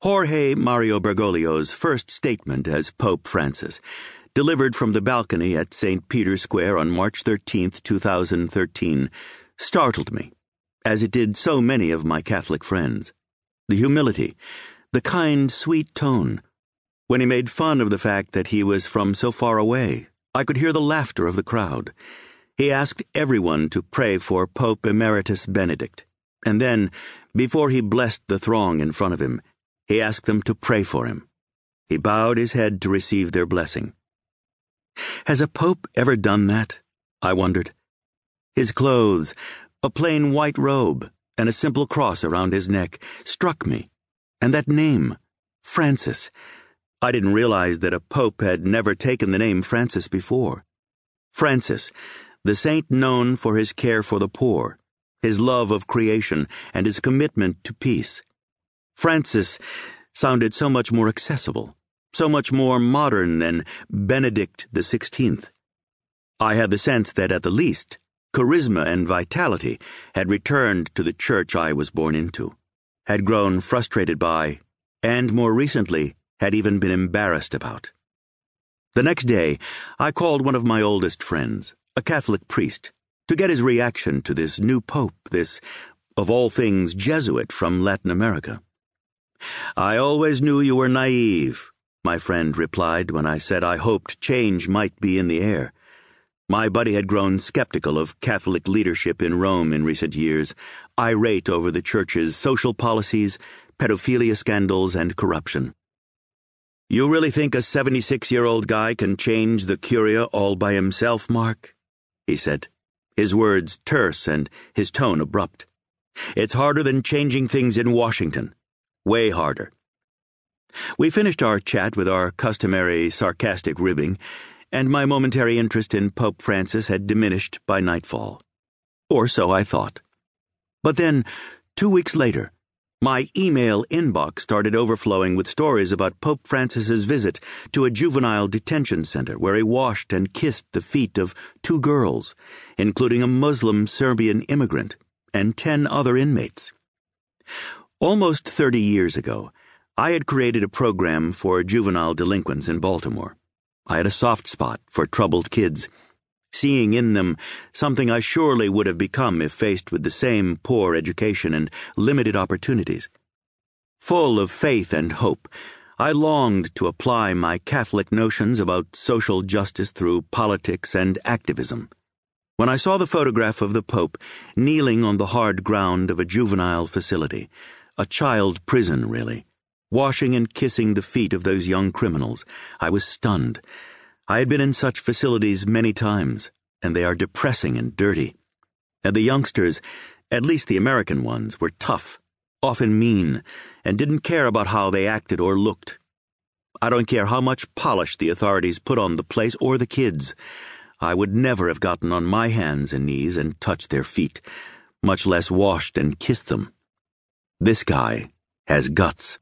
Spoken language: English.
Jorge Mario Bergoglio's first statement as Pope Francis, delivered from the balcony at St. Peter's Square on March 13, 2013, startled me, as it did so many of my Catholic friends. The humility, the kind, sweet tone. When he made fun of the fact that he was from so far away, I could hear the laughter of the crowd. He asked everyone to pray for Pope Emeritus Benedict, and then, before he blessed the throng in front of him, he asked them to pray for him. He bowed his head to receive their blessing. Has a pope ever done that? I wondered. His clothes, a plain white robe, and a simple cross around his neck, struck me. And that name, Francis. I didn't realize that a pope had never taken the name Francis before. Francis, the saint known for his care for the poor, his love of creation, and his commitment to peace. Francis sounded so much more accessible, so much more modern than Benedict Sixteenth. I had the sense that at the least, charisma and vitality had returned to the church I was born into, had grown frustrated by, and more recently, had even been embarrassed about. The next day, I called one of my oldest friends, a Catholic priest, to get his reaction to this new pope, this, of all things, Jesuit from Latin America. I always knew you were naive, my friend replied when I said I hoped change might be in the air. My buddy had grown skeptical of Catholic leadership in Rome in recent years, irate over the Church's social policies, pedophilia scandals, and corruption. You really think a 76 year old guy can change the Curia all by himself, Mark? He said, his words terse and his tone abrupt. It's harder than changing things in Washington. Way harder. We finished our chat with our customary sarcastic ribbing, and my momentary interest in Pope Francis had diminished by nightfall. Or so I thought. But then, two weeks later, my email inbox started overflowing with stories about Pope Francis's visit to a juvenile detention center where he washed and kissed the feet of two girls, including a Muslim Serbian immigrant, and ten other inmates. Almost 30 years ago, I had created a program for juvenile delinquents in Baltimore. I had a soft spot for troubled kids, seeing in them something I surely would have become if faced with the same poor education and limited opportunities. Full of faith and hope, I longed to apply my Catholic notions about social justice through politics and activism. When I saw the photograph of the Pope kneeling on the hard ground of a juvenile facility, a child prison, really. Washing and kissing the feet of those young criminals, I was stunned. I had been in such facilities many times, and they are depressing and dirty. And the youngsters, at least the American ones, were tough, often mean, and didn't care about how they acted or looked. I don't care how much polish the authorities put on the place or the kids. I would never have gotten on my hands and knees and touched their feet, much less washed and kissed them. This guy has guts.